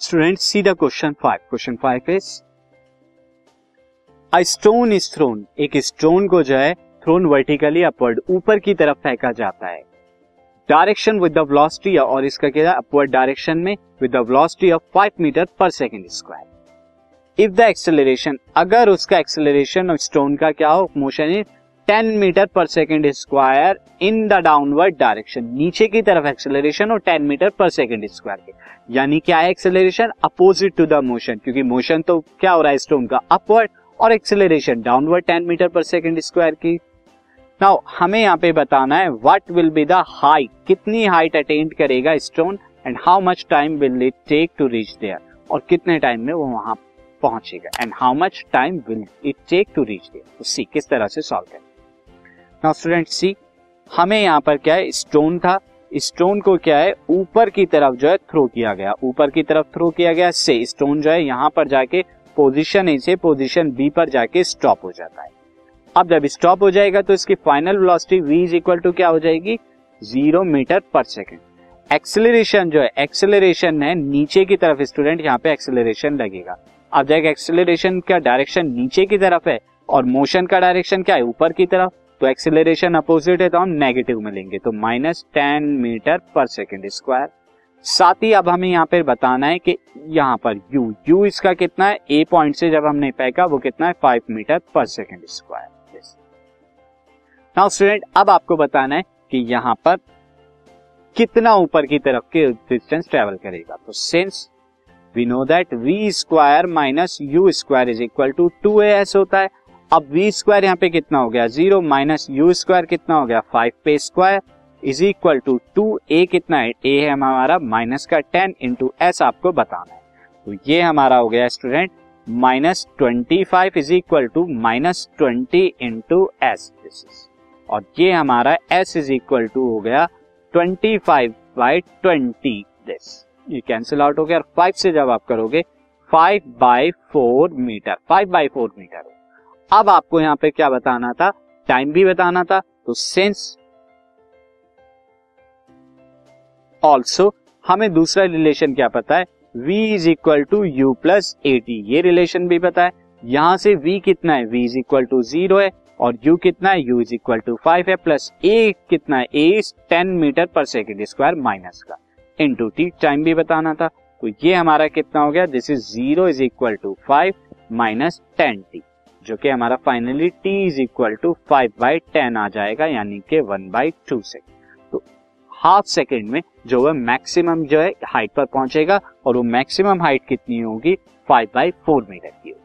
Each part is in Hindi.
Student see the question five question five is a stone is thrown एक स्टोन को जो है थ्रोन वर्टिकली अपवर्ड ऊपर की तरफ़ फेंका जाता है। डायरेक्शन विद द वेलोसिटी और इसका क्या अपवर्ड डायरेक्शन में with the velocity of 5 metre पर second square if the acceleration अगर उसका एक्सेलरेशन ऑफ़ स्टोन का क्या हो मोशन इज़ 10 मीटर पर second square in the downward direction नीचे की तरफ़ एक्सेलरेशन और 10 मीटर पर सेकेंड स्क्वायर के। यानी क्या है acceleration opposite to the motion क्योंकि मोशन तो क्या हो रहा है स्टोन का? अपवर्ड और एक्सेलरेशन डाउनवर्ड 10 मीटर पर सेकेंड स्क्वायर की। नाउ हमें यहाँ पे बताना है what will be the height कितनी हाइट अटेंड करेगा stone and how much time will it take to reach there और कितने टाइम में वो वहाँ पहुंचेगा? And how much time will it take to reach there उसी किस तरह से सॉल्व करें नाउ स्टूडेंट सी हमें यहाँ पर क्या है? स्टोन था। स्टोन को क्या है? ऊपर की तरफ़ जो है थ्रो किया गया। ऊपर की तरफ़ थ्रो किया गया। से स्टोन जो है, यहाँ पर जाके पोजीशन ए से पोजीशन बी पर जाके स्टॉप हो जाता है। अब जब स्टॉप हो जाएगा तो इसकी final velocity v is equal to क्या हो जाएगी? Zero metre per second acceleration जो है एक्सेलरेशन है, नीचे की तरफ़ स्टूडेंट यहाँ पे एक्सेलरेशन लगेगा। अब जाएगा एक्सेलरेशन का डायरेक्शन नीचे की तरफ़ है और मोशन का डायरेक्शन क्या है? ऊपर की तरफ़। तो एक्सेलरेशन अपोजिट है तो हम नेगेटिव में लेंगे तो minus ten metre per second square साथ ही अब हमें यहाँ पे बताना है कि यहाँ पर u u इसका कितना है? ए पॉइंट से जब हमने फेंका वो कितना है? Five metre per second square now student अब आपको बताना है कि यहाँ पर कितना ऊपर की तरफ़ के डिस्टेंस ट्रेवल करेगा। तो since we know that v square minus u square is equal to two a s होता है अब वी स्क्वायर यहाँ पे कितना हो गया? ज़ीरो माइनस यू स्क्वायर कितना हो गया? फाइव पे square is equal to two a कितना है? ए है हमारा माइनस का टेन इंटू एस आपको बताना है। तो ये हमारा हो गया student minus twenty five is equal to minus twenty into s और ये हमारा एस इज़ इक्वल टू हो गया twenty five by twenty this ये कैंसिल आउट हो गया और फाइव से जब आप करोगे five by four metre five by four metre अब आपको यहाँ पे क्या बताना था? टाइम भी बताना था तो सेंस ऑल्सो हमें दूसरा रिलेशन क्या पता है? V is equal to u plus a t ये रिलेशन भी पता है। यहाँ से v कितना है? V is equal to zero है, और u कितना है? U is equal to five है प्लस a कितना है? A is ten metre per second square minus का। इन टू टी टाइम भी बताना था। तो ये हमारा कितना हो गया? This is zero is equal to five minus ten t जो कि हमारा finally t is equal to five by ten आ जाएगा, यानी कि वन बाई टू सेकेंड तो हाफ़ सेकेंड में जो है मैक्सिमम जो है हाइट पर पहुंचेगा, और वो मैक्सिमम हाइट कितनी होगी? फाइव बाई फोर मीटर की होगी।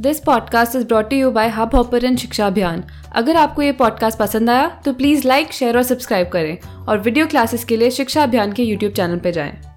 This podcast is brought you by hub hopper शिक्षा अभियान अगर आपको ये पॉडकास्ट पसंद आया तो प्लीज़ लाइक शेयर और सब्सक्राइब करें। और वीडियो क्लासेस के लिए शिक्षा अभियान के यूट्यूब चैनल पर जाएँ।